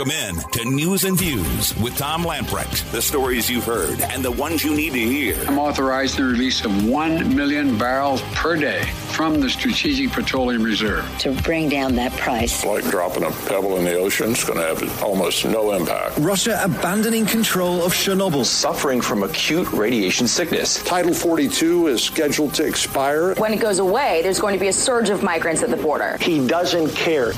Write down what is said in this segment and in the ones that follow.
Welcome in to News and Views with Tom Lamprecht. The stories you've heard and the ones you need to hear. I'm authorized the release of 1 million barrels per day from the Strategic Petroleum Reserve. To bring down that price. Like dropping a pebble in the ocean, it's going to have almost no impact. Russia abandoning control of Chernobyl. Suffering from acute radiation sickness. Title 42 is scheduled to expire. When it goes away, there's going to be a surge of migrants at the border. He doesn't care.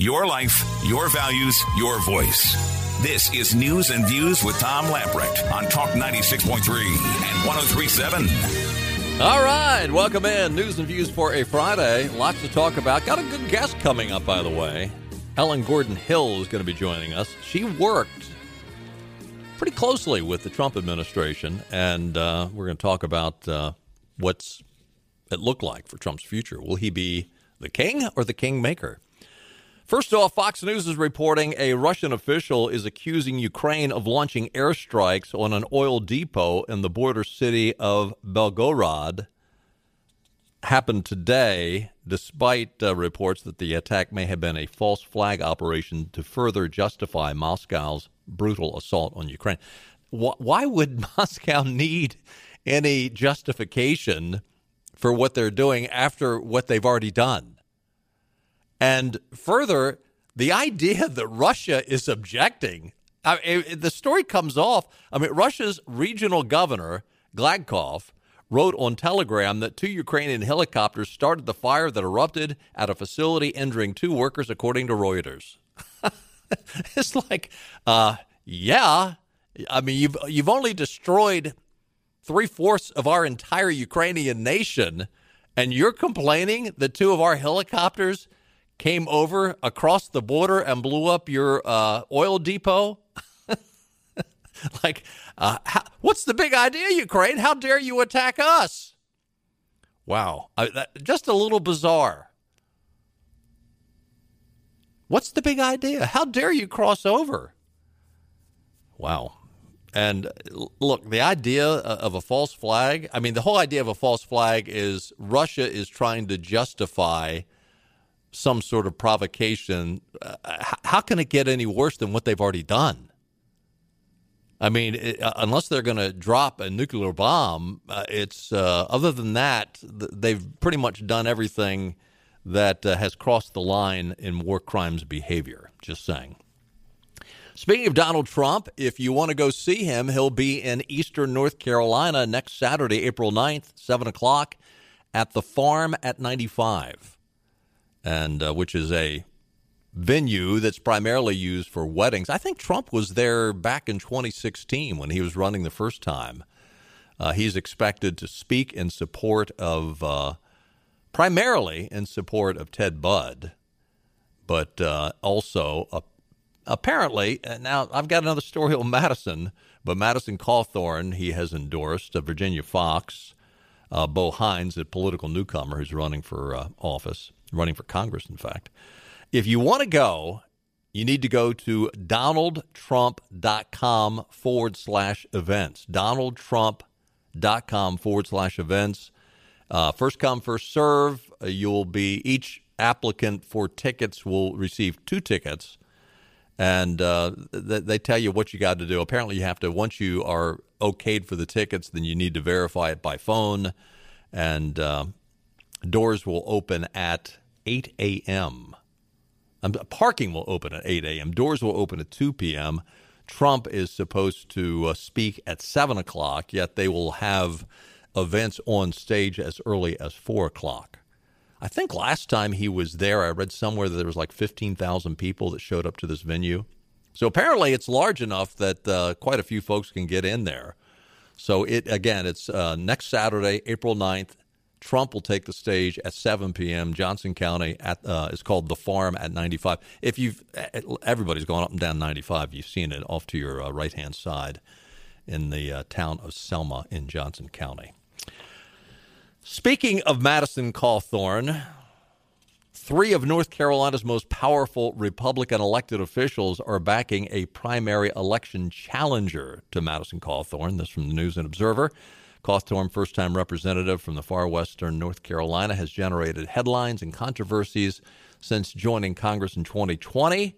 Your life, your values, your voice. This is News and Views with Tom Lamprecht on Talk 96.3 and 1037. All right, welcome in. News and Views for a Friday. Lots to talk about. Got a good guest coming up, by the way. Helen Gordon Hill is going to be joining us. She worked pretty closely with the Trump administration, and uh, we're going to talk about uh, what's it look like for Trump's future. Will he be the king or the kingmaker? First off, Fox News is reporting a Russian official is accusing Ukraine of launching airstrikes on an oil depot in the border city of Belgorod. Happened today, despite uh, reports that the attack may have been a false flag operation to further justify Moscow's brutal assault on Ukraine. Why would Moscow need any justification for what they're doing after what they've already done? And further, the idea that Russia is objecting, I mean, the story comes off. I mean, Russia's regional governor, Gladkov, wrote on Telegram that two Ukrainian helicopters started the fire that erupted at a facility, injuring two workers, according to Reuters. it's like, uh, yeah. I mean, you've you've only destroyed three fourths of our entire Ukrainian nation, and you're complaining that two of our helicopters came over across the border and blew up your uh, oil depot? like, uh, how, what's the big idea, Ukraine? How dare you attack us? Wow, I, that, just a little bizarre. What's the big idea? How dare you cross over? Wow. And look, the idea of a false flag, I mean, the whole idea of a false flag is Russia is trying to justify some sort of provocation, uh, how can it get any worse than what they've already done? I mean, it, uh, unless they're going to drop a nuclear bomb, uh, it's uh, other than that, th- they've pretty much done everything that uh, has crossed the line in war crimes behavior. Just saying. Speaking of Donald Trump, if you want to go see him, he'll be in eastern North Carolina next Saturday, April 9th, 7 o'clock, at the farm at 95 and uh, which is a venue that's primarily used for weddings. I think Trump was there back in 2016 when he was running the first time. Uh, he's expected to speak in support of, uh, primarily in support of Ted Budd, but uh, also uh, apparently, now I've got another story on Madison, but Madison Cawthorn, he has endorsed uh, Virginia Foxx, Bo Hines, a political newcomer who's running for office running for Congress, in fact. If you want to go, you need to go to donaldtrump.com forward slash events. Donaldtrump.com forward slash events. Uh, first come, first serve. You'll be, each applicant for tickets will receive two tickets. And uh, th- they tell you what you got to do. Apparently, you have to, once you are okayed for the tickets, then you need to verify it by phone. And uh, doors will open at 8 a.m. Um, parking will open at 8 a.m. Doors will open at 2 p.m. Trump is supposed to uh, speak at 7 o'clock, yet they will have events on stage as early as 4 o'clock. I think last time he was there, I read somewhere that there was like 15,000 people that showed up to this venue. So apparently it's large enough that uh, quite a few folks can get in there. So it again, it's uh, next Saturday, April 9th Trump will take the stage at 7 p.m. Johnston County at uh, is called the Farm at 95. If you've everybody's going up and down 95, you've seen it off to your uh, right hand side in the uh, town of Selma in Johnston County. Speaking of Madison Cawthorn, three of North Carolina's most powerful Republican elected officials are backing a primary election challenger to Madison Cawthorn. This from the News and Observer. Cawthorn, first time representative from the far western North Carolina, has generated headlines and controversies since joining Congress in 2020.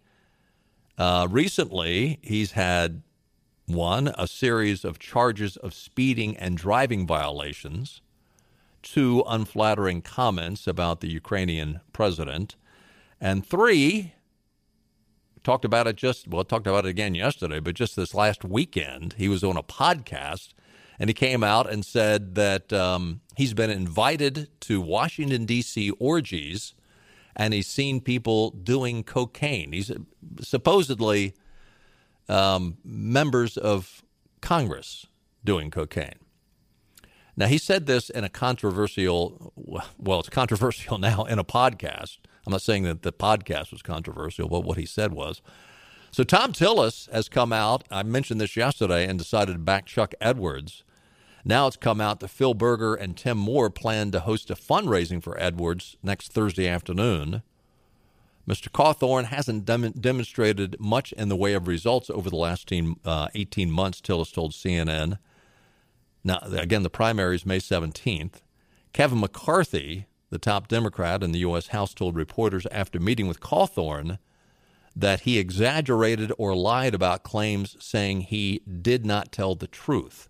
Uh, recently, he's had one, a series of charges of speeding and driving violations, two, unflattering comments about the Ukrainian president, and three, talked about it just, well, talked about it again yesterday, but just this last weekend, he was on a podcast and he came out and said that um, he's been invited to Washington, D.C. orgies and he's seen people doing cocaine. He's supposedly um, members of Congress doing cocaine. Now, he said this in a controversial, well, it's controversial now in a podcast. I'm not saying that the podcast was controversial, but what he said was. So, Thom Tillis has come out. I mentioned this yesterday and decided to back Chuck Edwards. Now it's come out that Phil Berger and Tim Moore plan to host a fundraising for Edwards next Thursday afternoon. Mr. Cawthorn hasn't dem- demonstrated much in the way of results over the last uh, 18 months, Tillis told CNN. Now, again, the primary is May 17th. Kevin McCarthy, the top Democrat in the U.S. House, told reporters after meeting with Cawthorn that he exaggerated or lied about claims saying he did not tell the truth.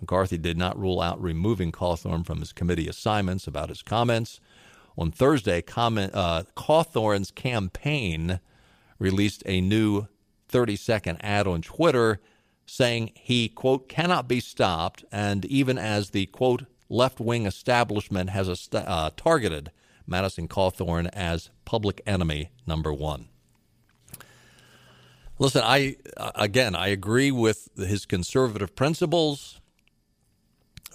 McCarthy did not rule out removing Cawthorn from his committee assignments about his comments. On Thursday, comment, uh, Cawthorn's campaign released a new 30 second ad on Twitter saying he, quote, cannot be stopped, and even as the, quote, left wing establishment has st- uh, targeted Madison Cawthorn as public enemy number one. Listen, I again, I agree with his conservative principles.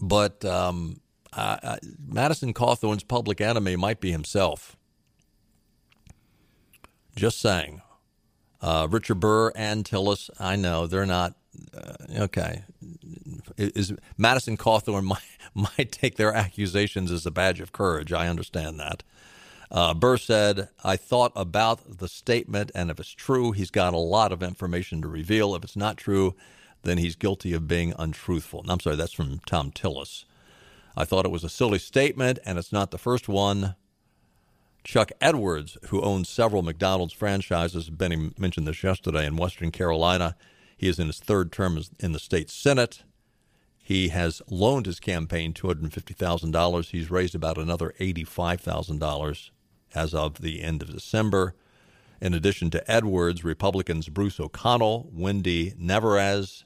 But um, uh, Madison Cawthorn's public enemy might be himself. Just saying. Uh, Richard Burr and Tillis, I know they're not uh, okay. Is Madison Cawthorn might, might take their accusations as a badge of courage. I understand that. Uh, Burr said, I thought about the statement, and if it's true, he's got a lot of information to reveal. If it's not true, then he's guilty of being untruthful. And I'm sorry, that's from Thom Tillis. I thought it was a silly statement, and it's not the first one. Chuck Edwards, who owns several McDonald's franchises, Benny mentioned this yesterday in Western Carolina. He is in his third term in the state Senate. He has loaned his campaign $250,000. He's raised about another $85,000 as of the end of December. In addition to Edwards, Republicans Bruce O'Connell, Wendy Nevarez,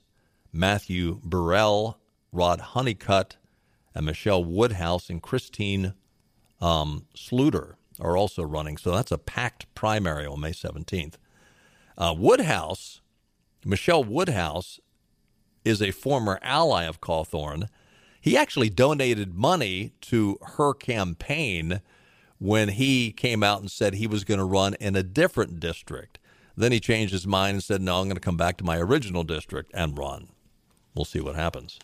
Matthew Burrell, Rod Honeycutt, and Michelle Woodhouse and Christine um, Sluiter are also running. So that's a packed primary on May 17th. Uh, Woodhouse, Michelle Woodhouse, is a former ally of Cawthorn. He actually donated money to her campaign when he came out and said he was going to run in a different district. Then he changed his mind and said, No, I'm going to come back to my original district and run. We'll see what happens.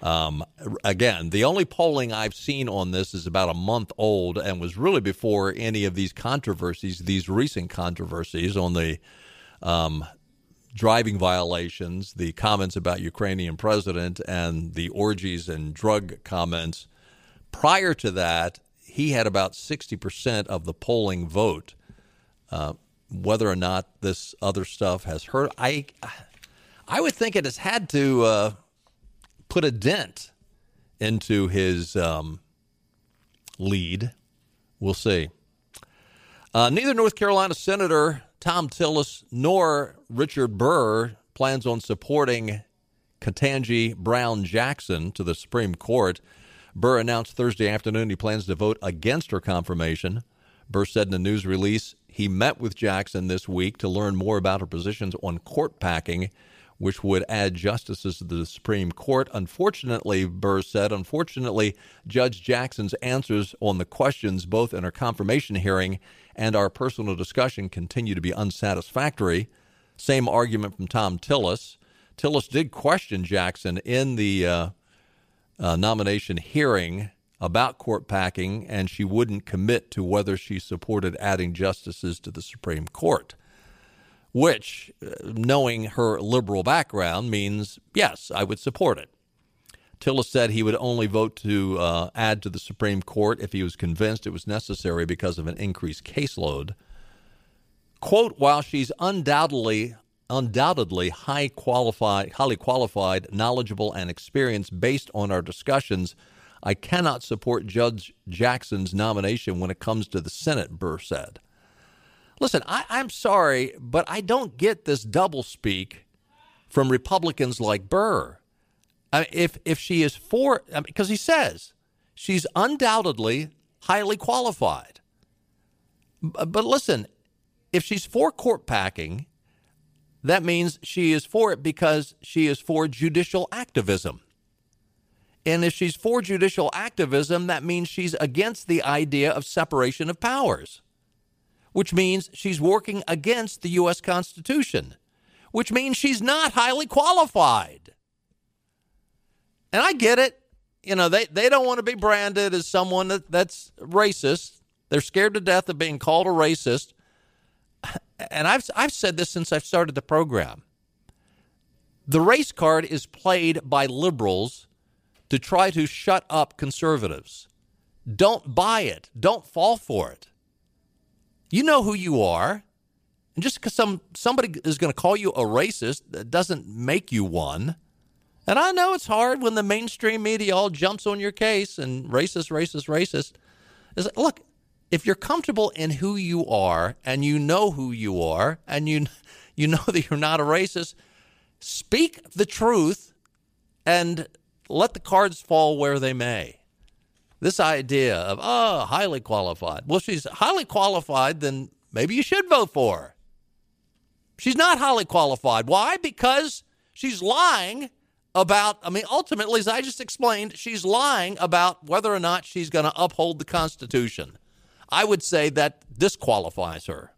Um, again, the only polling I've seen on this is about a month old and was really before any of these controversies, these recent controversies on the um, driving violations, the comments about Ukrainian president, and the orgies and drug comments. Prior to that, he had about 60% of the polling vote. Uh, whether or not this other stuff has hurt, I I would think it has had to uh, put a dent into his um, lead. We'll see. Uh, neither North Carolina Senator Thom Tillis nor Richard Burr plans on supporting Ketanji Brown Jackson to the Supreme Court. Burr announced Thursday afternoon he plans to vote against her confirmation. Burr said in a news release he met with Jackson this week to learn more about her positions on court packing which would add justices to the Supreme Court. Unfortunately, Burr said, unfortunately, Judge Jackson's answers on the questions, both in our confirmation hearing and our personal discussion, continue to be unsatisfactory. Same argument from Thom Tillis. Tillis did question Jackson in the uh, uh, nomination hearing about court packing, and she wouldn't commit to whether she supported adding justices to the Supreme Court which, uh, knowing her liberal background, means yes, I would support it. Tillis said he would only vote to uh, add to the Supreme Court if he was convinced it was necessary because of an increased caseload. quote, while she's undoubtedly undoubtedly high qualified, highly qualified, knowledgeable, and experienced based on our discussions, I cannot support Judge Jackson's nomination when it comes to the Senate, Burr said. Listen, I, am sorry, but I don't get this doublespeak from Republicans like Burr. I if if she is for, because I mean, he says she's undoubtedly highly qualified. But listen, if she's for court packing, that means she is for it because she is for judicial activism. And if she's for judicial activism, that means she's against the idea of separation of powers which means she's working against the U.S. Constitution, which means she's not highly qualified. And I get it. You know, they, they don't want to be branded as someone that, that's racist. They're scared to death of being called a racist. And I've, I've said this since I've started the program. The race card is played by liberals to try to shut up conservatives. Don't buy it, don't fall for it. You know who you are. And just because some somebody is going to call you a racist doesn't make you one. And I know it's hard when the mainstream media all jumps on your case and racist, racist, racist. Is like, look, if you're comfortable in who you are and you know who you are and you you know that you're not a racist, speak the truth and let the cards fall where they may this idea of, oh, highly qualified. Well, she's highly qualified, then maybe you should vote for her. She's not highly qualified. Why? Because she's lying about, I mean, ultimately, as I just explained, she's lying about whether or not she's going to uphold the Constitution. I would say that disqualifies her.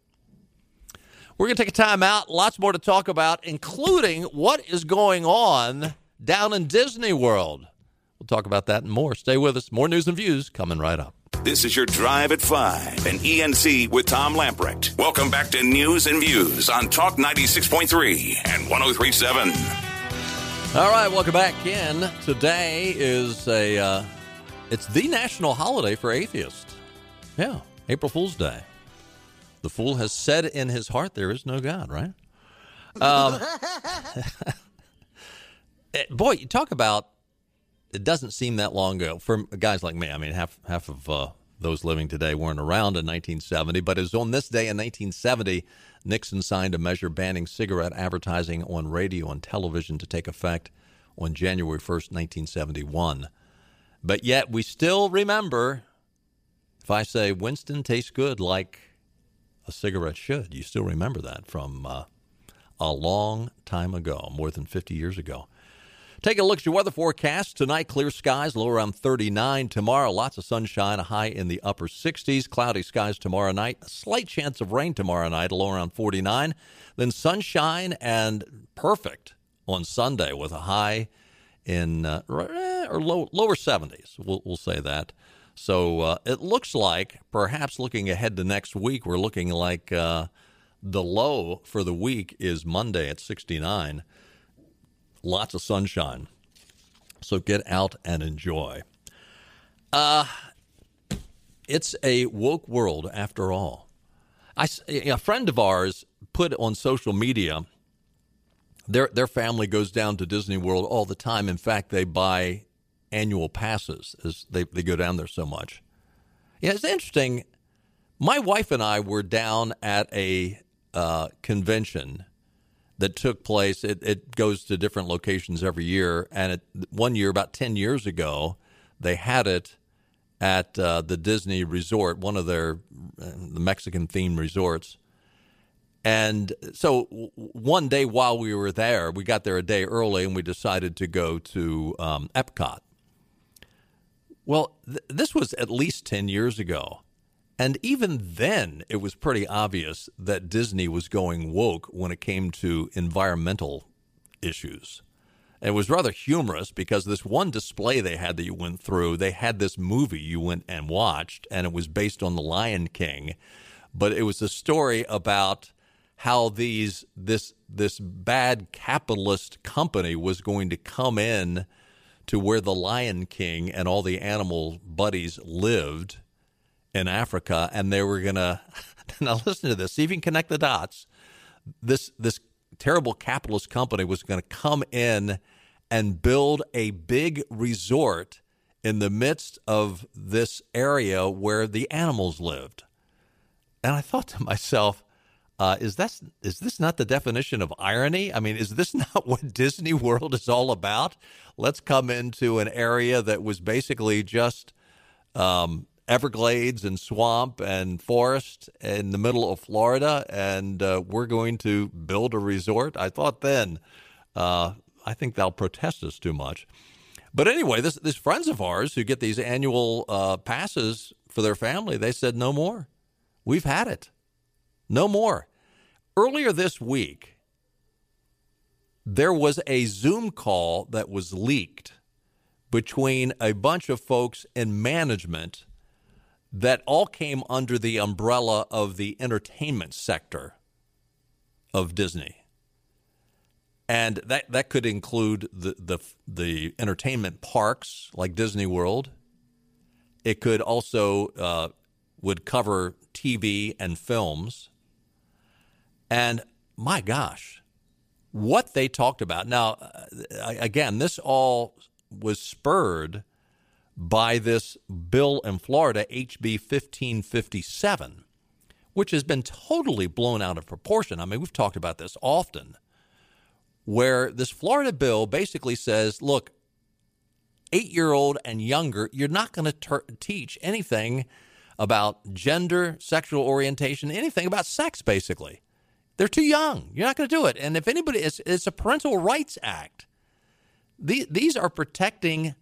We're going to take a time out. Lots more to talk about, including what is going on down in Disney World. We'll talk about that and more. Stay with us. More news and views coming right up. This is your Drive at 5 and ENC with Tom Lamprecht. Welcome back to News and Views on Talk 96.3 and 1037. All right, welcome back in. Today is a uh, it's the national holiday for atheists. Yeah, April Fool's Day. The fool has said in his heart there is no God, right? Um, eh, boy, you talk about it doesn't seem that long ago for guys like me. I mean, half half of uh, those living today weren't around in 1970, but it was on this day in 1970 Nixon signed a measure banning cigarette advertising on radio and television to take effect on January 1st, 1971. But yet we still remember if I say Winston tastes good like a cigarette should, you still remember that from uh, a long time ago, more than 50 years ago. Take a look at your weather forecast. Tonight, clear skies, low around 39. Tomorrow, lots of sunshine, a high in the upper 60s. Cloudy skies tomorrow night. A slight chance of rain tomorrow night, low around 49. Then sunshine and perfect on Sunday with a high in uh, or low, lower 70s. We'll, we'll say that. So uh, it looks like, perhaps looking ahead to next week, we're looking like uh, the low for the week is Monday at 69 lots of sunshine. So get out and enjoy. Uh, it's a woke world after all. I, a friend of ours put on social media their their family goes down to Disney World all the time. In fact, they buy annual passes as they, they go down there so much. Yeah, it's interesting. My wife and I were down at a uh, convention that took place. It, it goes to different locations every year. And it, one year, about 10 years ago, they had it at uh, the Disney resort, one of their uh, the Mexican themed resorts. And so one day while we were there, we got there a day early and we decided to go to um, Epcot. Well, th- this was at least 10 years ago. And even then, it was pretty obvious that Disney was going woke when it came to environmental issues. It was rather humorous because this one display they had that you went through, they had this movie you went and watched, and it was based on The Lion King. But it was a story about how these this this bad capitalist company was going to come in to where the Lion King and all the animal buddies lived in Africa, and they were gonna Now listen to this. See if you can connect the dots. This this terrible capitalist company was going to come in and build a big resort in the midst of this area where the animals lived. And I thought to myself, uh, is that is this not the definition of irony? I mean, is this not what Disney World is all about? Let's come into an area that was basically just um, Everglades and swamp and forest in the middle of Florida, and uh, we're going to build a resort. I thought then, uh, I think they'll protest us too much. But anyway, this these friends of ours who get these annual uh, passes for their family, they said no more. We've had it, no more. Earlier this week, there was a Zoom call that was leaked between a bunch of folks in management that all came under the umbrella of the entertainment sector of Disney. And that, that could include the, the, the entertainment parks like Disney World. It could also uh, would cover TV and films. And my gosh, what they talked about. Now, uh, again, this all was spurred by this bill in Florida, HB 1557, which has been totally blown out of proportion. I mean, we've talked about this often, where this Florida bill basically says look, eight year old and younger, you're not going to ter- teach anything about gender, sexual orientation, anything about sex, basically. They're too young. You're not going to do it. And if anybody, it's, it's a parental rights act. The, these are protecting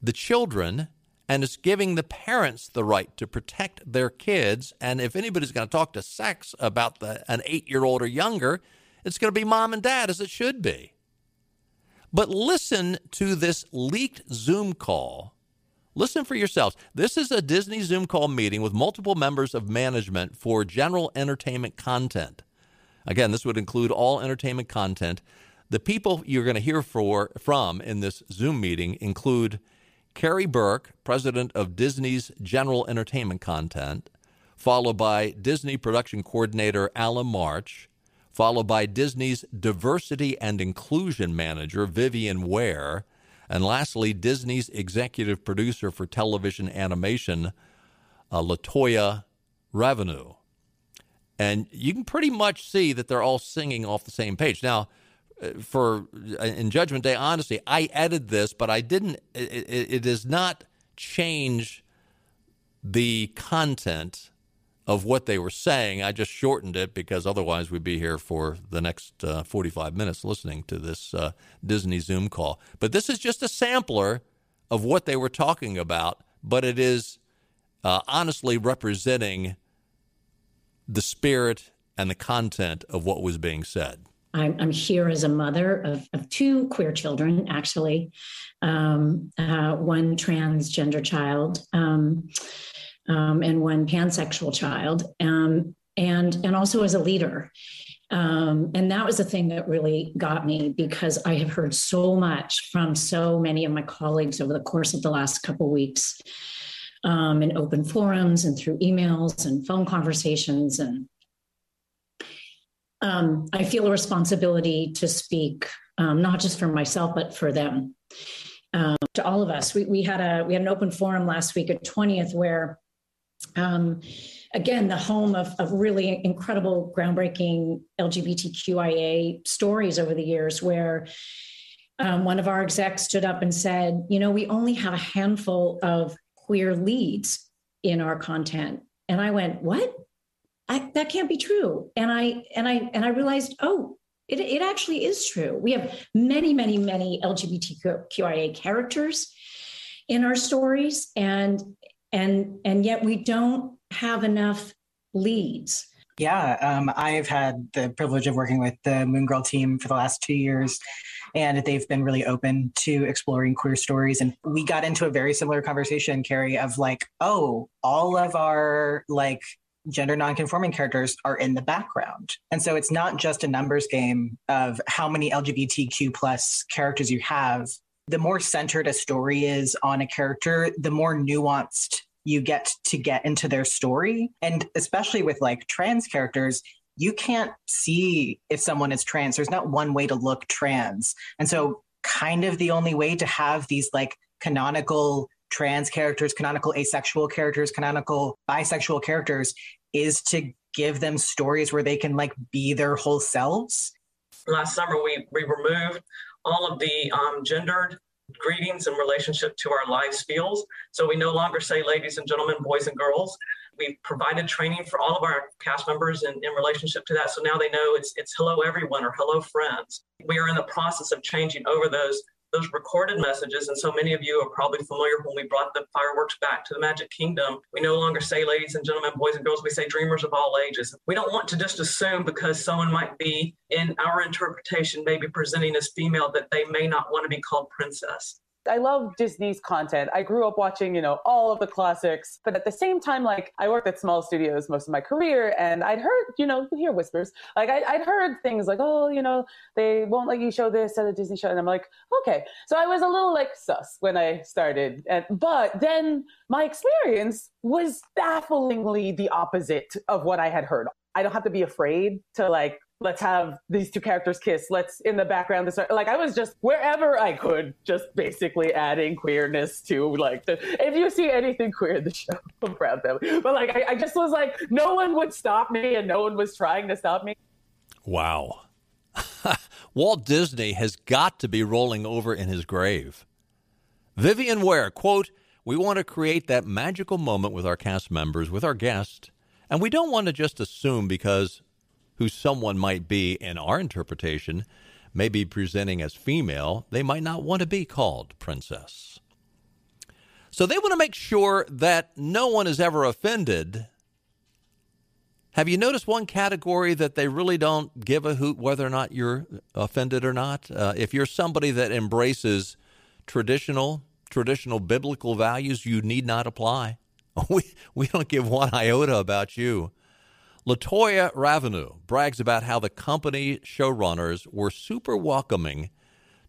the children and it's giving the parents the right to protect their kids. And if anybody's going to talk to sex about the, an eight year old or younger, it's going to be mom and dad, as it should be. But listen to this leaked Zoom call. Listen for yourselves. This is a Disney Zoom call meeting with multiple members of management for general entertainment content. Again, this would include all entertainment content. The people you're going to hear for, from in this Zoom meeting include Karey Burke, president of Disney's General Entertainment Content, followed by Disney production coordinator Allen March, followed by Disney's diversity and inclusion manager Vivian Ware, and lastly, Disney's executive producer for television animation, uh, Latoya Raveneau. And you can pretty much see that they're all singing off the same page. Now, for in Judgment Day honestly, I edited this, but I didn't. It, it, it, does not change the content of what they were saying. I just shortened it because otherwise we'd be here for the next uh, 45 minutes listening to this uh, Disney Zoom call. But this is just a sampler of what they were talking about, but it is uh, honestly representing the spirit and the content of what was being said. I'm, I'm here as a mother of, of two queer children, actually, um, uh, one transgender child um, um, and one pansexual child, um, and and also as a leader. Um, and that was the thing that really got me because I have heard so much from so many of my colleagues over the course of the last couple weeks um, in open forums and through emails and phone conversations and um, I feel a responsibility to speak, um, not just for myself, but for them, um, to all of us. We, we, had a we had an open forum last week at 20th where, um, again, the home of, of really incredible, groundbreaking LGBTQIA stories over the years, where um, one of our execs stood up and said, "You know, we only have a handful of queer leads in our content," and I went, "What?" I, that can't be true. And I and I and I realized, oh, it, it actually is true. We have many, many, many LGBTQIA characters in our stories, and and and yet we don't have enough leads. Yeah, um, I've had the privilege of working with the Moon Girl team for the last two years, and they've been really open to exploring queer stories. And we got into a very similar conversation, Karey, of like, oh, all of our like gender nonconforming characters are in the background. And so it's not just a numbers game of how many LGBTQ plus characters you have. The more centered a story is on a character, the more nuanced you get to get into their story. And especially with like trans characters, you can't see if someone is trans. There's not one way to look trans. And so, kind of the only way to have these like canonical trans characters, canonical asexual characters, canonical bisexual characters is to give them stories where they can like be their whole selves. Last summer, we, we removed all of the um, gendered greetings in relationship to our live spiels. So we no longer say ladies and gentlemen, boys and girls. We've provided training for all of our cast members in, in relationship to that. So now they know it's it's hello everyone or hello friends. We are in the process of changing over those those recorded messages. And so many of you are probably familiar when we brought the fireworks back to the Magic Kingdom. We no longer say ladies and gentlemen, boys and girls, we say dreamers of all ages. We don't want to just assume because someone might be, in our interpretation, maybe presenting as female that they may not want to be called princess. I love Disney's content. I grew up watching, you know, all of the classics, but at the same time, like I worked at small studios most of my career, and I'd heard, you know, hear whispers. Like I, would heard things like, oh, you know, they won't let you show this at a Disney show, and I'm like, okay. So I was a little like sus when I started, and but then my experience was bafflingly the opposite of what I had heard. I don't have to be afraid to like let's have these two characters kiss. Let's in the background. This like I was just wherever I could, just basically adding queerness to like the. If you see anything queer in the show, I'm proud of it. But like I, I just was like, no one would stop me, and no one was trying to stop me. Wow. Walt Disney has got to be rolling over in his grave. Vivian Ware, quote, We want to create that magical moment with our cast members, with our guests, and we don't want to just assume because who someone might be in our interpretation may be presenting as female, they might not want to be called princess. So they want to make sure that no one is ever offended. Have you noticed one category that they really don't give a hoot whether or not you're offended or not? Uh, if you're somebody that embraces traditional, traditional biblical values, you need not apply. We, we don't give one iota about you. Latoya Raveneau brags about how the company showrunners were super welcoming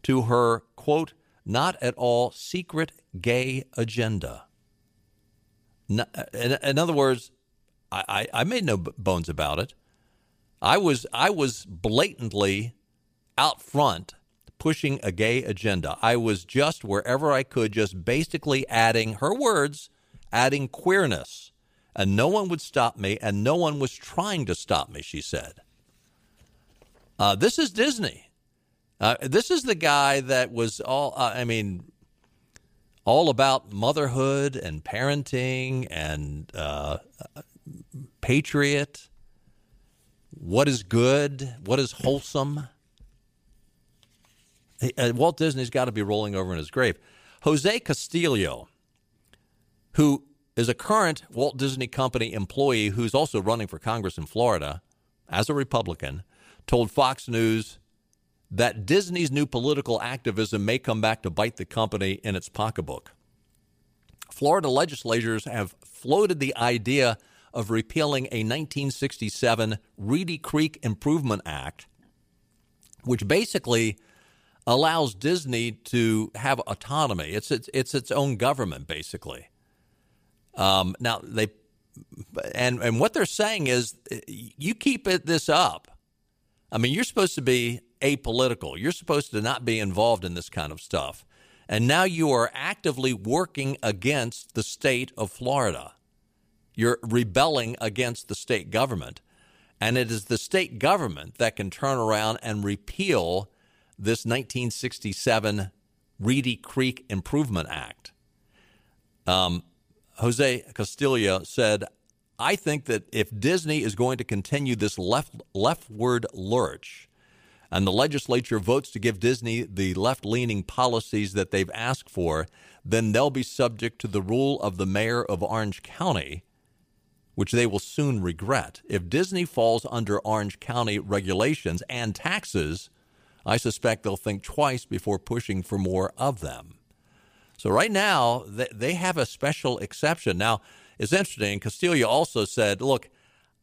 to her, quote, not at all secret gay agenda. Uh, in, in other words, I, I, made no bones about it. I was I was blatantly out front pushing a gay agenda. I was just wherever I could, just basically adding her words, adding queerness and no one would stop me, and no one was trying to stop me, she said. Uh, this is Disney. Uh, this is the guy that was all, uh, I mean, all about motherhood and parenting and uh, patriot. What is good? What is wholesome? Uh, Walt Disney's got to be rolling over in his grave. Jose Castillo, who is a current Walt Disney Company employee who's also running for Congress in Florida as a Republican, told Fox News that Disney's new political activism may come back to bite the company in its pocketbook. Florida legislators have floated the idea of repealing a 1967 Reedy Creek Improvement Act, which basically allows Disney to have autonomy. It's its, it's its own government, basically. Um, now they and and what they're saying is you keep it this up. I mean, you're supposed to be apolitical. You're supposed to not be involved in this kind of stuff. And now you are actively working against the state of Florida. You're rebelling against the state government. And it is the state government that can turn around and repeal this 1967 Reedy Creek Improvement Act. Um, Jose Castillo said, I think that if Disney is going to continue this left leftward lurch, and the legislature votes to give Disney the left leaning policies that they've asked for, then they'll be subject to the rule of the mayor of Orange County, which they will soon regret. If Disney falls under Orange County regulations and taxes, I suspect they'll think twice before pushing for more of them. So right now, they have a special exception. Now, it's interesting. Castillo also said, look,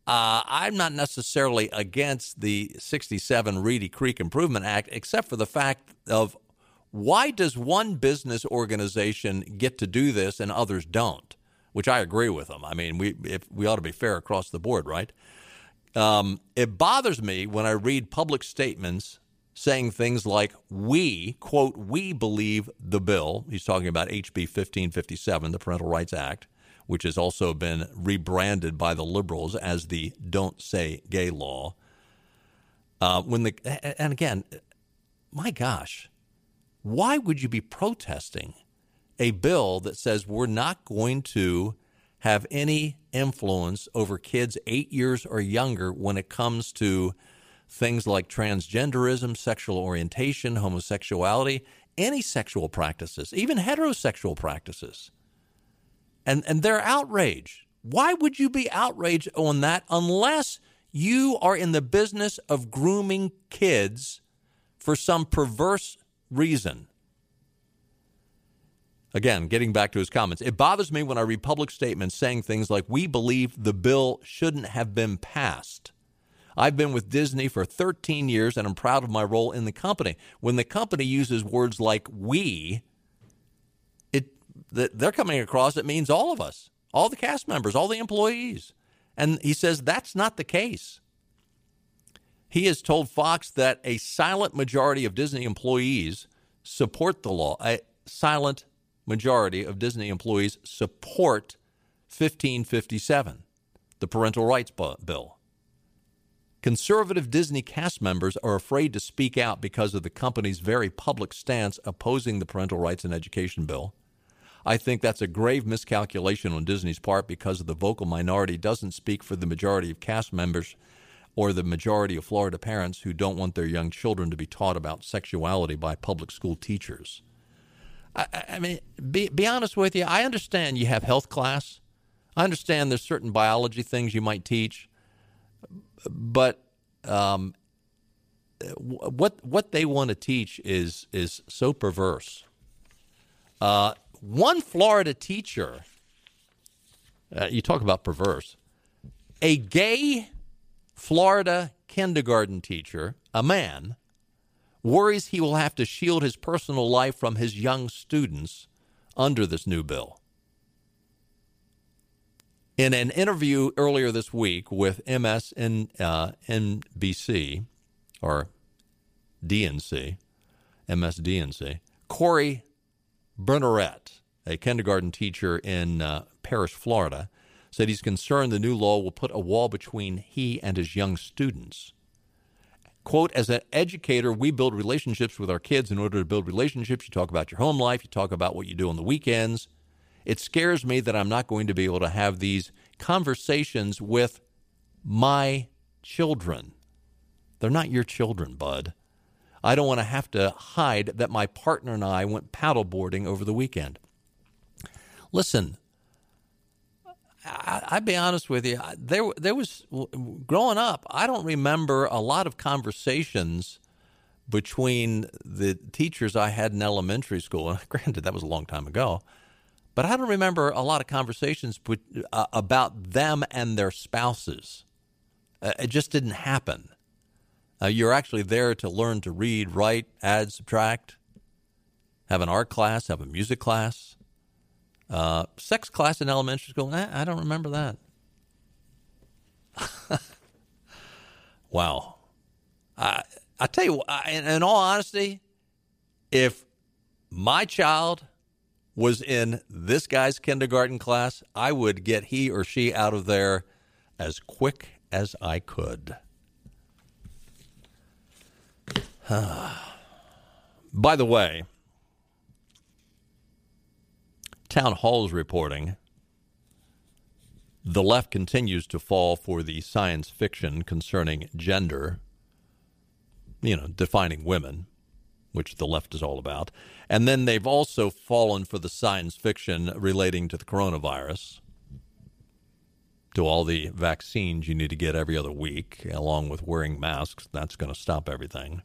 uh, I'm not necessarily against the 67 Reedy Creek Improvement Act, except for the fact of why does one business organization get to do this and others don't? which I agree with them. I mean, we if we ought to be fair across the board, right? Um, it bothers me when I read public statements saying things like, we, quote, we believe the bill. He's talking about HB 1557, the Parental Rights Act, which has also been rebranded by the liberals as the Don't Say Gay law. Uh, when the and again, my gosh, why would you be protesting a bill that says we're not going to have any influence over kids eight years or younger when it comes to things like transgenderism, sexual orientation, homosexuality, any sexual practices, even heterosexual practices. And, and they're outraged. Why would you be outraged on that unless you are in the business of grooming kids for some perverse reason? Again, getting back to his comments, it bothers me when I read public statements saying things like, We believe the bill shouldn't have been passed. I've been with Disney for 13 years and I'm proud of my role in the company. When the company uses words like we, it that they're coming across it means all of us, all the cast members, all the employees. And he says that's not the case. He has told Fox that a silent majority of Disney employees support the law. A silent majority of Disney employees support 1557, the parental rights bill. Conservative Disney cast members are afraid to speak out because of the company's very public stance opposing the Parental Rights and Education Bill. I think that's a grave miscalculation on Disney's part because the vocal minority doesn't speak for the majority of cast members or the majority of Florida parents who don't want their young children to be taught about sexuality by public school teachers. I, I mean, be, be honest with you, I understand you have health class. I understand there's certain biology things you might teach but um, what what they want to teach is is so perverse. Uh, one Florida teacher, uh, you talk about perverse, a gay Florida kindergarten teacher, a man, worries he will have to shield his personal life from his young students under this new bill. In an interview earlier this week with MSNBC uh, or DNC, MSDNC, Corey Bernaerts, a kindergarten teacher in uh, Parrish, Florida, said he's concerned the new law will put a wall between he and his young students. Quote, as an educator, we build relationships with our kids. In order to build relationships, you talk about your home life, you talk about what you do on the weekends. It scares me that I'm not going to be able to have these conversations with my children. They're not your children, bud. I don't want to have to hide that my partner and I went paddleboarding over the weekend. Listen, I, would be honest with you. There, there was growing up. I don't remember a lot of conversations between the teachers I had in elementary school. Granted, that was a long time ago. But I don't remember a lot of conversations uh, about them and their spouses. Uh, it just didn't happen. Uh, you're actually there to learn to read, write, add, subtract, have an art class, have a music class. Uh, sex class in elementary school, eh, I don't remember that. wow. I, I tell you, in, in all honesty, if my child was in this guy's kindergarten class, I would get he or she out of there as quick as I could. By the way, Townhall's reporting the left continues to fall for the science fiction concerning gender, you know, defining women which the left is all about. And then they've also fallen for the science fiction relating to the coronavirus, to all the vaccines you need to get every other week, along with wearing masks. That's going to stop everything.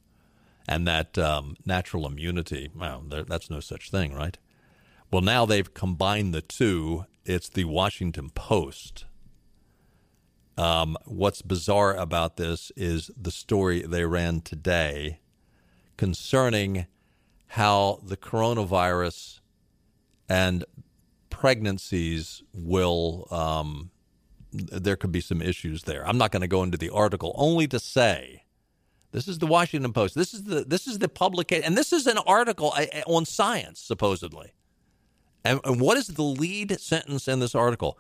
And that um, natural immunity, well, that's no such thing, right? Well, now they've combined the two. It's the Washington Post. Um, what's bizarre about this is the story they ran today concerning how the coronavirus and pregnancies will um, there could be some issues there. I'm not going to go into the article, only to say this is the Washington Post. This is the this is the publication, and this is an article on science supposedly. And, and what is the lead sentence in this article?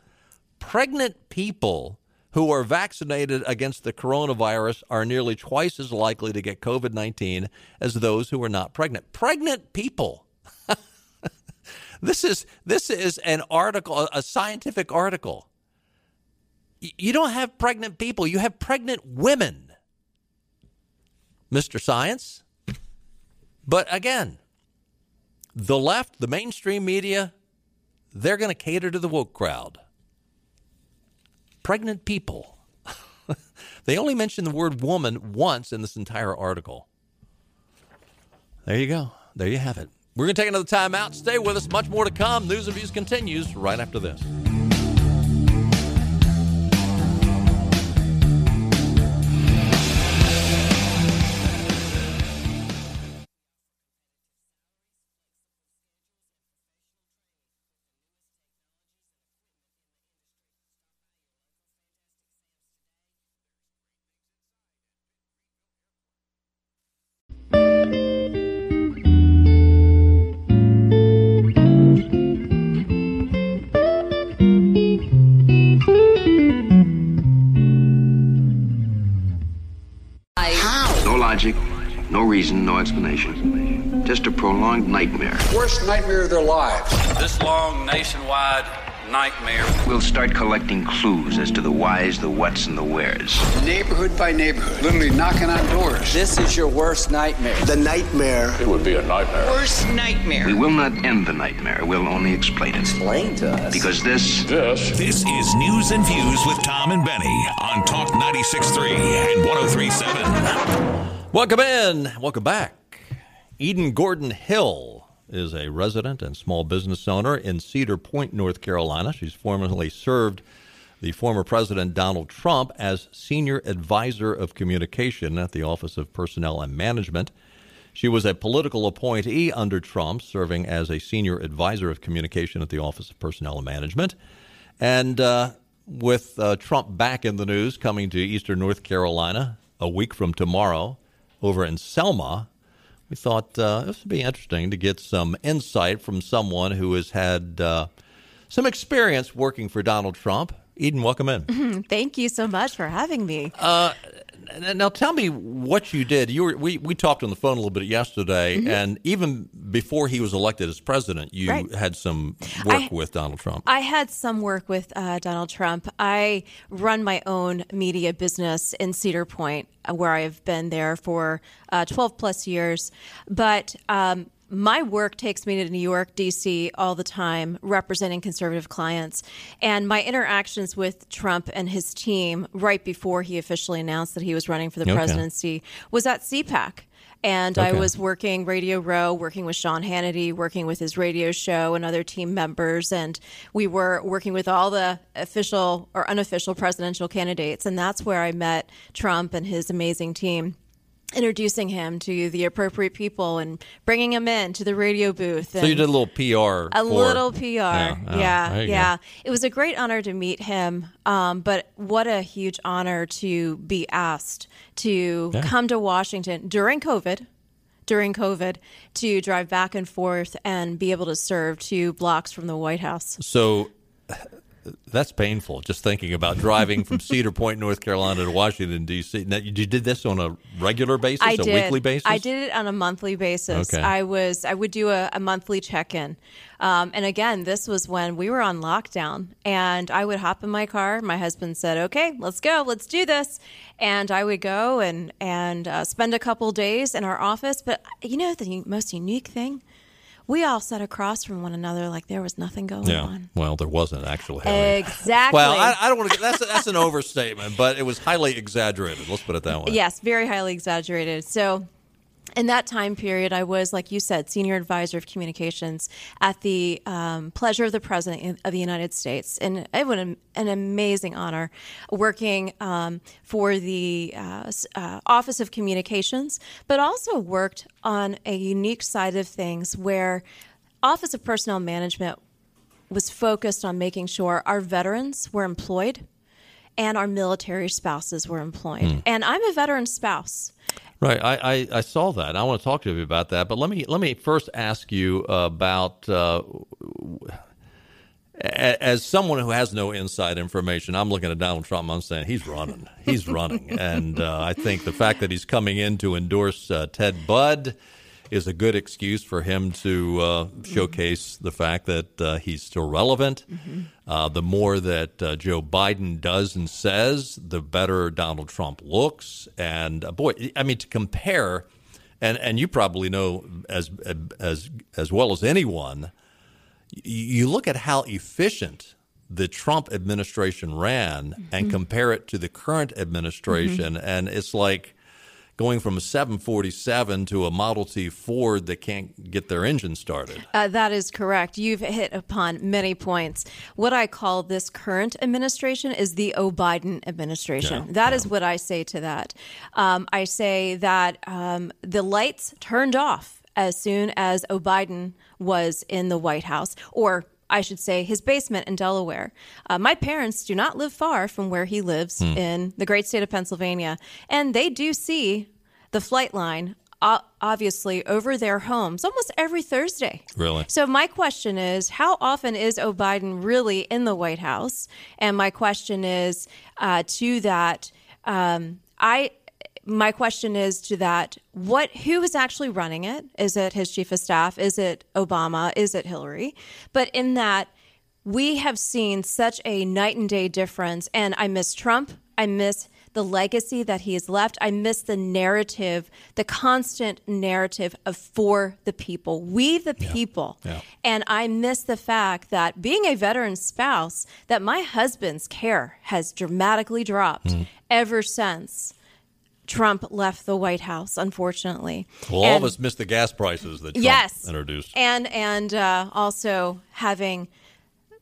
Pregnant people who are vaccinated against the coronavirus are nearly twice as likely to get COVID 19 as those who are not pregnant. Pregnant people. this is this is an article, a scientific article. You don't have pregnant people, you have pregnant women. Mr. Science. But again, the left, the mainstream media, they're going to cater to the woke crowd pregnant people. they only mention the word woman once in this entire article. There you go. There you have it. We're going to take another time out. Stay with us. Much more to come. News and Views continues right after this. Reason, no explanation. Just a prolonged nightmare. Worst nightmare of their lives. This long nationwide nightmare. We'll start collecting clues as to the whys, the whats, and the wheres. Neighborhood by neighborhood, literally knocking on doors. This is your worst nightmare. The nightmare. It would be a nightmare. Worst nightmare. We will not end the nightmare. We'll only explain it. Explain to us. Because this. This. This is News and Views with Tom and Benny on Talk 96.3 and 103.7. Welcome in. Welcome back. Eden Gordon Hill is a resident and small business owner in Cedar Point, North Carolina. She's formerly served the former President Donald Trump as Senior Advisor of Communication at the Office of Personnel and Management. She was a political appointee under Trump, serving as a Senior Advisor of Communication at the Office of Personnel and Management. And uh, with uh, Trump back in the news, coming to Eastern North Carolina a week from tomorrow, over in Selma, we thought uh, this would be interesting to get some insight from someone who has had uh, some experience working for Donald Trump. Eden, welcome in. Thank you so much for having me. Uh, now, tell me what you did. You were, we we talked on the phone a little bit yesterday, mm-hmm. and even before he was elected as president, you right. had some work I, with Donald Trump. I had some work with uh, Donald Trump. I run my own media business in Cedar Point, uh, where I've been there for uh, 12 plus years. But um, my work takes me to New York, D.C. all the time, representing conservative clients. And my interactions with Trump and his team right before he officially announced that he was running for the okay. presidency was at CPAC. And okay. I was working Radio Row, working with Sean Hannity, working with his radio show and other team members. And we were working with all the official or unofficial presidential candidates. And that's where I met Trump and his amazing team introducing him to the appropriate people and bringing him in to the radio booth. so you did a little PR. A for, little PR. Yeah, oh, yeah. yeah. It was a great honor to meet him, um, but what a huge honor to be asked to yeah. come to Washington during COVID. During COVID, to drive back and forth and be able to serve two blocks from the White House. So, that's painful. Just thinking about driving from Cedar Point, North Carolina, to Washington D.C. Now, you did this on a regular basis, I a did. weekly basis. I did it on a monthly basis. Okay. I was I would do a, a monthly check in, um, and again, this was when we were on lockdown, and I would hop in my car. My husband said, "Okay, let's go, let's do this," and I would go and and uh, spend a couple days in our office. But you know, the most unique thing we all sat across from one another like there was nothing going yeah. on. Well, there wasn't actually. Exactly. Well, I, I don't want to. Get that's that's an overstatement, but it was highly exaggerated. Let's put it that way. Yes, very highly exaggerated. So in that time period, I was, like you said, senior advisor of communications at the um, pleasure of the President of the United States. And it was an, an amazing honor working um, for the uh, uh, Office of Communications, but also worked on a unique side of things where Office of Personnel Management was focused on making sure our veterans were employed and our military spouses were employed. Hmm. And I'm a veteran spouse. Right, I, I, I saw that. I want to talk to you about that, but let me let me first ask you about uh, as someone who has no inside information. I'm looking at Donald Trump. I'm saying he's running, he's running, and uh, I think the fact that he's coming in to endorse uh, Ted Budd is a good excuse for him to uh, showcase the fact that uh, he's still relevant. Mm-hmm. Uh, the more that uh, Joe Biden does and says, the better Donald Trump looks. And uh, boy, I mean, to compare, and and you probably know as as as well as anyone, you look at how efficient the Trump administration ran Mm-hmm. and compare it to the current administration, and it's like going from a 747 to a Model T Ford that can't get their engine started. Uh, that is correct. You've hit upon many points. What I call this current administration is the O Biden administration. Yeah, That is what I say to that. Um, I say that um, the lights turned off as soon as O Biden was in the White House, or I should say, his basement in Delaware. Uh, my parents do not live far from where he lives Hmm. in the great state of Pennsylvania, and they do see the flight line. Obviously, over their homes almost every Thursday. Really? So, my question is how often is O. Biden really in the White House? And my question is uh, to that, um, I. My question is to that: What? Who is actually running it? Is it his chief of staff? Is it Obama? Is it Hillary? But in that, we have seen such a night and day difference. And I miss Trump. I miss the legacy that he has left. I miss the narrative, the constant narrative of for the people, we the people. And I miss the fact that being a veteran spouse, that my husband's care has dramatically dropped mm. ever since Trump left the White House, unfortunately. Well, all And- of us missed the gas prices that Trump yes introduced. and and uh, also having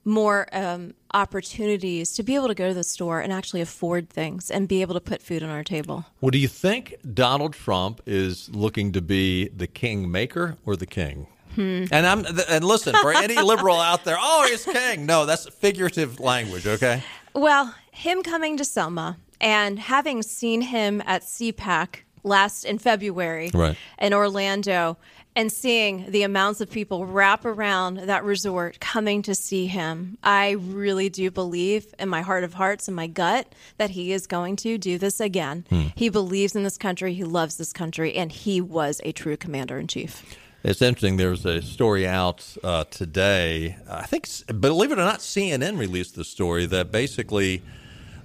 more um, opportunities to be able to go to the store and actually afford things and be able to put food on our table Well, do you think Donald Trump is looking to be the king maker or the king? Hmm. And I'm and listen for any liberal out there. Oh, he's king. No, that's figurative language. Okay. well him coming to selma and having seen him at cpac last in february Right. in orlando and seeing the amounts of people wrap around that resort coming to see him, I really do believe in my heart of hearts and my gut that he is going to do this again. Hmm. He believes in this country, he loves this country, and he was a true commander in chief. It's interesting. There's a story out uh, today. I think, believe it or not, CNN released the story that basically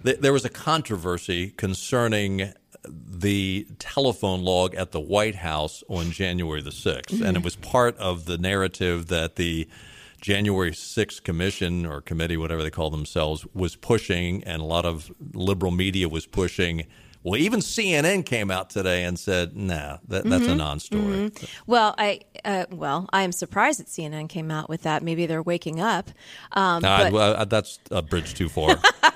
th- there was a controversy concerning the telephone log at the White House on January the 6th. And it was part of the narrative that the January 6th commission or committee, whatever they call themselves, was pushing, and a lot of liberal media was pushing. Well, even CNN came out today and said, "Nah, that, that's a Mhm. non-story." Mhm. Well, I uh, well, I am surprised that CNN came out with that. Maybe they're waking up. Um, Nah, but, well, uh, that's a bridge too far.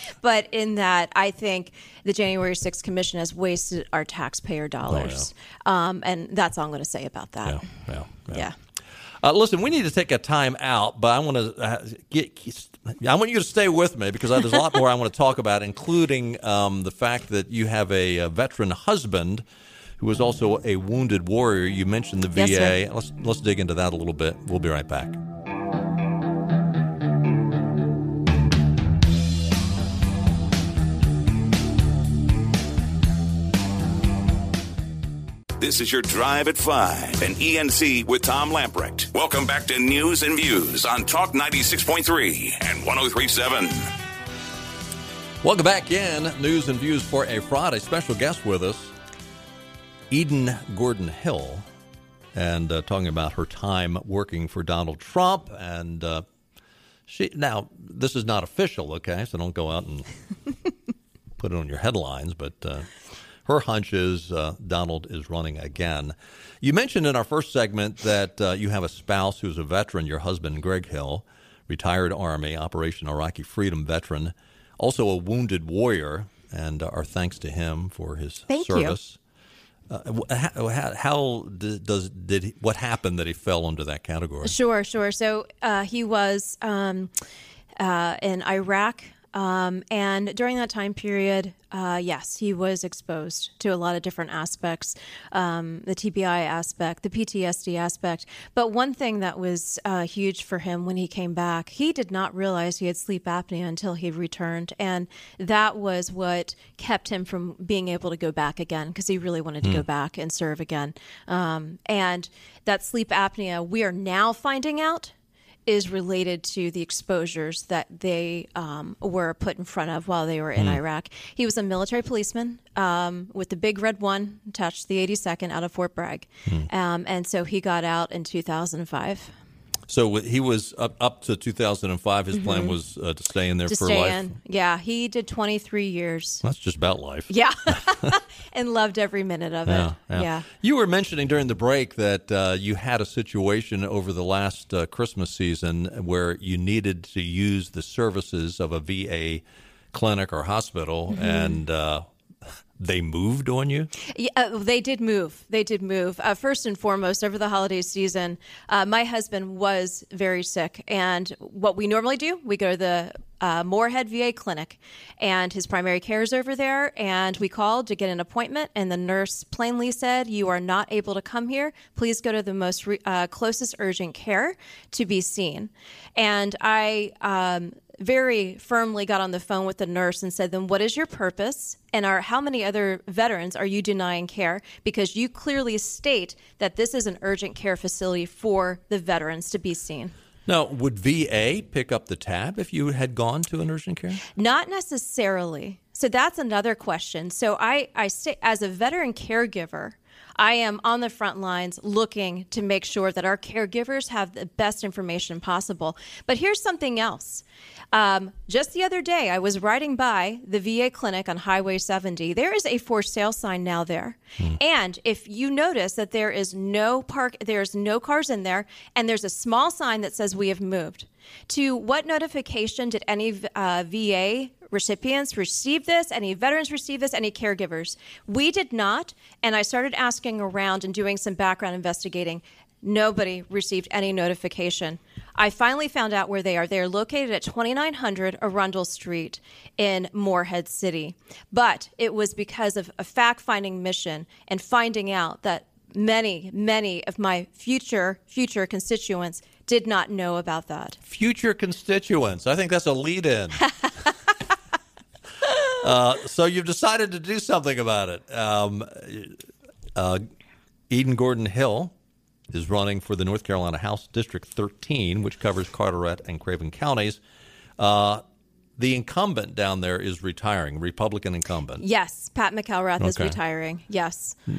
but in that, I think the January 6th Commission has wasted our taxpayer dollars. um, and that's all I'm going to say about that. yeah, yeah. Uh, listen, we need to take a time out, but I want to uh, get. I want you to stay with me because there's a lot more I want to talk about, including um, the fact that you have a, a veteran husband who is also a wounded warrior. You mentioned the VA. Yes, let's let's dig into that a little bit. We'll be right back. This is your Drive at 5 and ENC with Tom Lamprecht. Welcome back to News and Views on Talk 96.3 and 1037. Welcome back in News and Views for a Friday. Special guest with us, Eden Gordon Hill, and uh, talking about her time working for Donald Trump. And uh, she now this is not official, okay? So don't go out and put it on your headlines. But uh, her hunch is uh, Donald is running again. You mentioned in our first segment that uh, you have a spouse who's a veteran. Your husband, Greg Hill, retired Army Operation Iraqi Freedom veteran, also a wounded warrior, and our thanks to him for his Thank you. service. Uh, how, how, does did he, what happened that he fell under that category? Sure, sure. So uh, he was um, uh, in Iraq um, and during that time period, uh, yes, he was exposed to a lot of different aspects um, the TBI aspect, the PTSD aspect. But one thing that was uh, huge for him when he came back, he did not realize he had sleep apnea until he returned. And that was what kept him from being able to go back again because he really wanted to go back and serve again. Um, and that sleep apnea, we are now finding out is related to the exposures that they um, were put in front of while they were in Hmm. Iraq. He was a military policeman um, with the big red one attached to the 82nd out of Fort Bragg. Hmm. Um, and so he got out in 2005. So he was up up to 2005. His plan Mhm. was uh, to stay in there to for life. in. Yeah, he did 23 years. That's just about life. Yeah. and loved every minute of it. Yeah. You were mentioning during the break that uh, you had a situation over the last uh, Christmas season where you needed to use the services of a VA clinic or hospital, Mhm. and uh, they moved on you. Yeah, uh, they did move. They did move. Uh, first and foremost, over the holiday season, uh, my husband was very sick. And what we normally do, we go to the uh, Morehead VA clinic, and his primary care is over there. And we called to get an appointment, and the nurse plainly said, "You are not able to come here. Please go to the most re- uh, closest urgent care to be seen." And I. Um, very firmly got on the phone with the nurse and said, "Then what is your purpose? And are how many other veterans are you denying care? Because you clearly state that this is an urgent care facility for the veterans to be seen." Now, would VA pick up the tab if you had gone to an urgent care? Not necessarily. So that's another question. So I, I say, as a veteran caregiver, I am on the front lines looking to make sure that our caregivers have the best information possible. But here's something else. Um, just the other day, I was riding by the VA clinic on Highway 70. There is a for sale sign now there. And if you notice that there is no park, there's no cars in there, and there's a small sign that says we have moved. To what notification did any uh, VA recipients receive this? Any veterans receive this? Any caregivers? We did not. And I started asking around and doing some background investigating. Nobody received any notification. I finally found out where they are. They are located at 2900 Arendell Street in Morehead City. But it was because of a fact finding mission and finding out that many, many of my future future constituents did not know about that. Future constituents. I think that's a lead in. uh, so you've decided to do something about it. Um, uh, Eden Gordon Hill is running for the North Carolina House District 13, which covers Carteret and Craven counties. Uh, the incumbent down there is retiring, Republican incumbent. Yes, Pat McElraft is retiring. Yes. And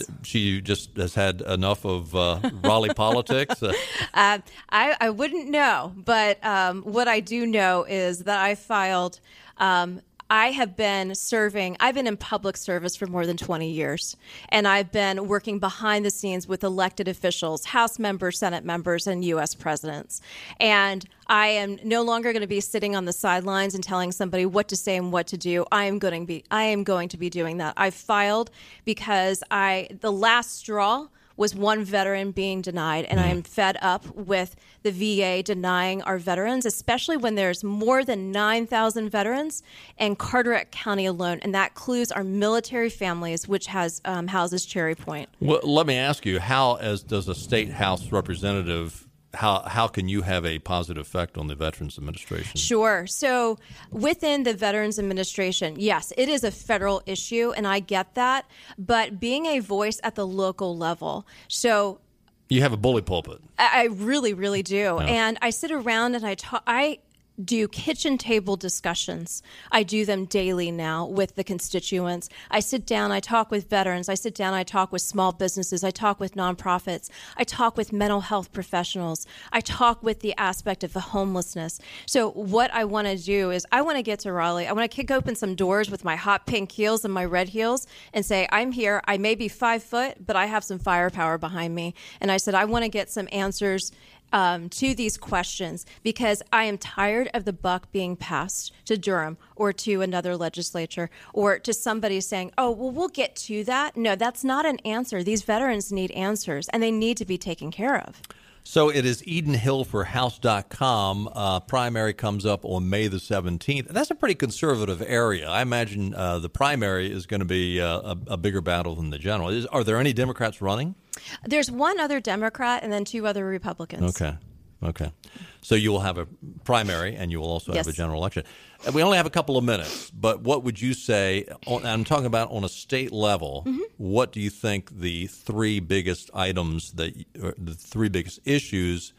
Yes. she just has had enough of uh, Raleigh politics. Uh, Uh, I, I wouldn't know, but um, what I do know is that I filed. Um, I have been serving, I've been in public service for more than 20 years, and I've been working behind the scenes with elected officials, House members, Senate members, and U.S. presidents. And I am no longer going to be sitting on the sidelines and telling somebody what to say and what to do. I am going to be, I am going to be doing that. I filed because I, the last straw was one veteran being denied, and I am fed up with the VA denying our veterans, especially when there's more than 9,000 veterans in Carteret County alone, and that includes our military families, which has um, houses Cherry Point. Well, let me ask you: How, as does a state house representative, how how can you have a positive effect on the Veterans Administration? Sure. So within the Veterans Administration, yes, it is a federal issue, and I get that. But being a voice at the local level, so You have a bully pulpit. I really, really do. Yeah. And I sit around and I talk. I do kitchen table discussions. I do them daily now with the constituents. I sit down, I talk with veterans, I sit down, I talk with small businesses, I talk with nonprofits, I talk with mental health professionals, I talk with the aspect of the homelessness. So, what I want to do is, I want to get to Raleigh. I want to kick open some doors with my hot pink heels and my red heels and say, I'm here. I may be five foot, but I have some firepower behind me. And I said, I want to get some answers um, to these questions because I am tired of the buck being passed to Durham or to another legislature or to somebody saying, oh, well, we'll get to that. No, that's not an answer. These veterans need answers and they need to be taken care of. So it is Eden Hill for EdenHillForHouse.com. Uh, primary comes up on May the 17th. That's a pretty conservative area. I imagine uh, the primary is going to be uh, a, a, bigger battle than the general. Is, are there any Democrats running? There's one other Democrat and then two other Republicans. Okay. Okay. So you will have a primary and you will also yes. have a general election. We only have a couple of minutes, but what would you say? I'm talking about on a state level. Mm-hmm. What do you think the three biggest items that, the three biggest issues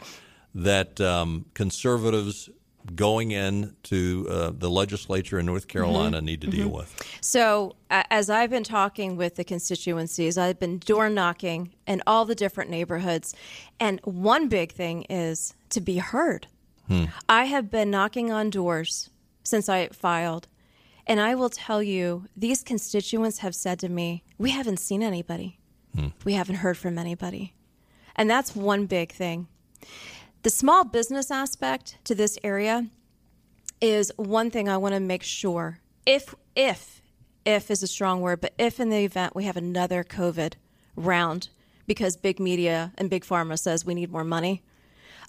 that um, conservatives going into uh, the legislature in North Carolina mm-hmm. need to mm-hmm. deal with? So, uh, as I've been talking with the constituencies, I've been door knocking in all the different neighborhoods. And one big thing is to be heard. Hmm. I have been knocking on doors since I filed. And I will tell you, these constituents have said to me, We haven't seen anybody. Hmm. We haven't heard from anybody. And that's one big thing. The small business aspect to this area is one thing I want to make sure. If, if, if is a strong word, but if in the event we have another COVID round because big media and big pharma says we need more money,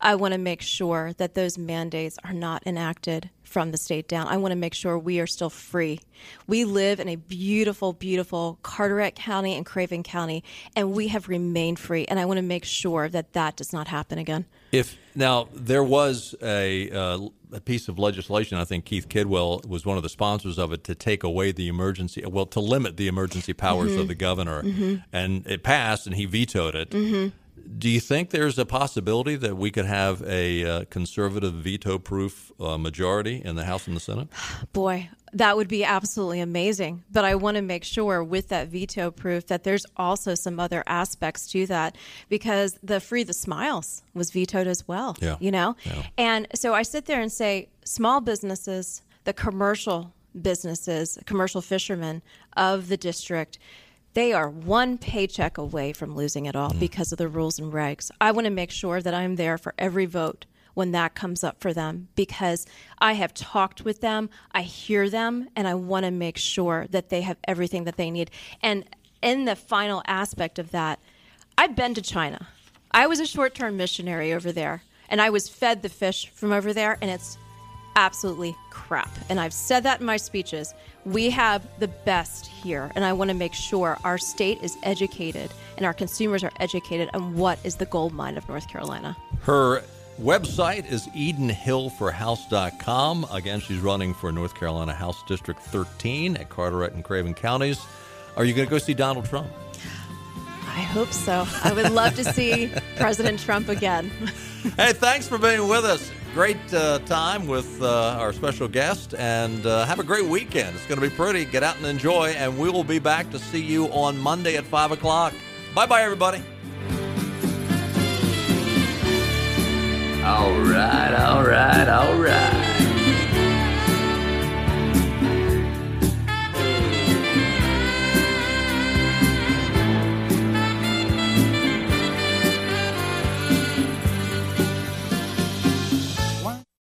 I want to make sure that those mandates are not enacted from the state down. I want to make sure we are still free. We live in a beautiful, beautiful Carteret County and Craven County, and we have remained free. And I want to make sure that that does not happen again. If now there was a, uh, a piece of legislation, I think Keith Kidwell was one of the sponsors of it to take away the emergency, well, to limit the emergency powers mm-hmm. of the governor, mm-hmm. and it passed, and he vetoed it. Mm-hmm. Do you think there's a possibility that we could have a uh, conservative veto proof uh, majority in the House and the Senate? Boy, that would be absolutely amazing. But I want to make sure with that veto proof that there's also some other aspects to that because the Free the Smiles was vetoed as well. Yeah. You know? Yeah. And so I sit there and say small businesses, the commercial businesses, commercial fishermen of the district they are one paycheck away from losing it all mm. because of the rules and regs. I want to make sure that I'm there for every vote when that comes up for them because I have talked with them, I hear them, and I want to make sure that they have everything that they need. And in the final aspect of that, I've been to China. I was a short term missionary over there, and I was fed the fish from over there, and it's absolutely crap. And I've said that in my speeches. We have the best here, and I want to make sure our state is educated and our consumers are educated on what is the gold mine of North Carolina. Her website is EdenHillForHouse.com. Again, she's running for North Carolina House District 13 at Carteret and Craven counties. Are you going to go see Donald Trump? I hope so. I would love to see President Trump again. hey, thanks for being with us great uh, time with uh, our special guest and uh, have a great weekend. It's going to be pretty. Get out and enjoy, and we will be back to see you on Monday at 5 o'clock. Bye bye, everybody. All right.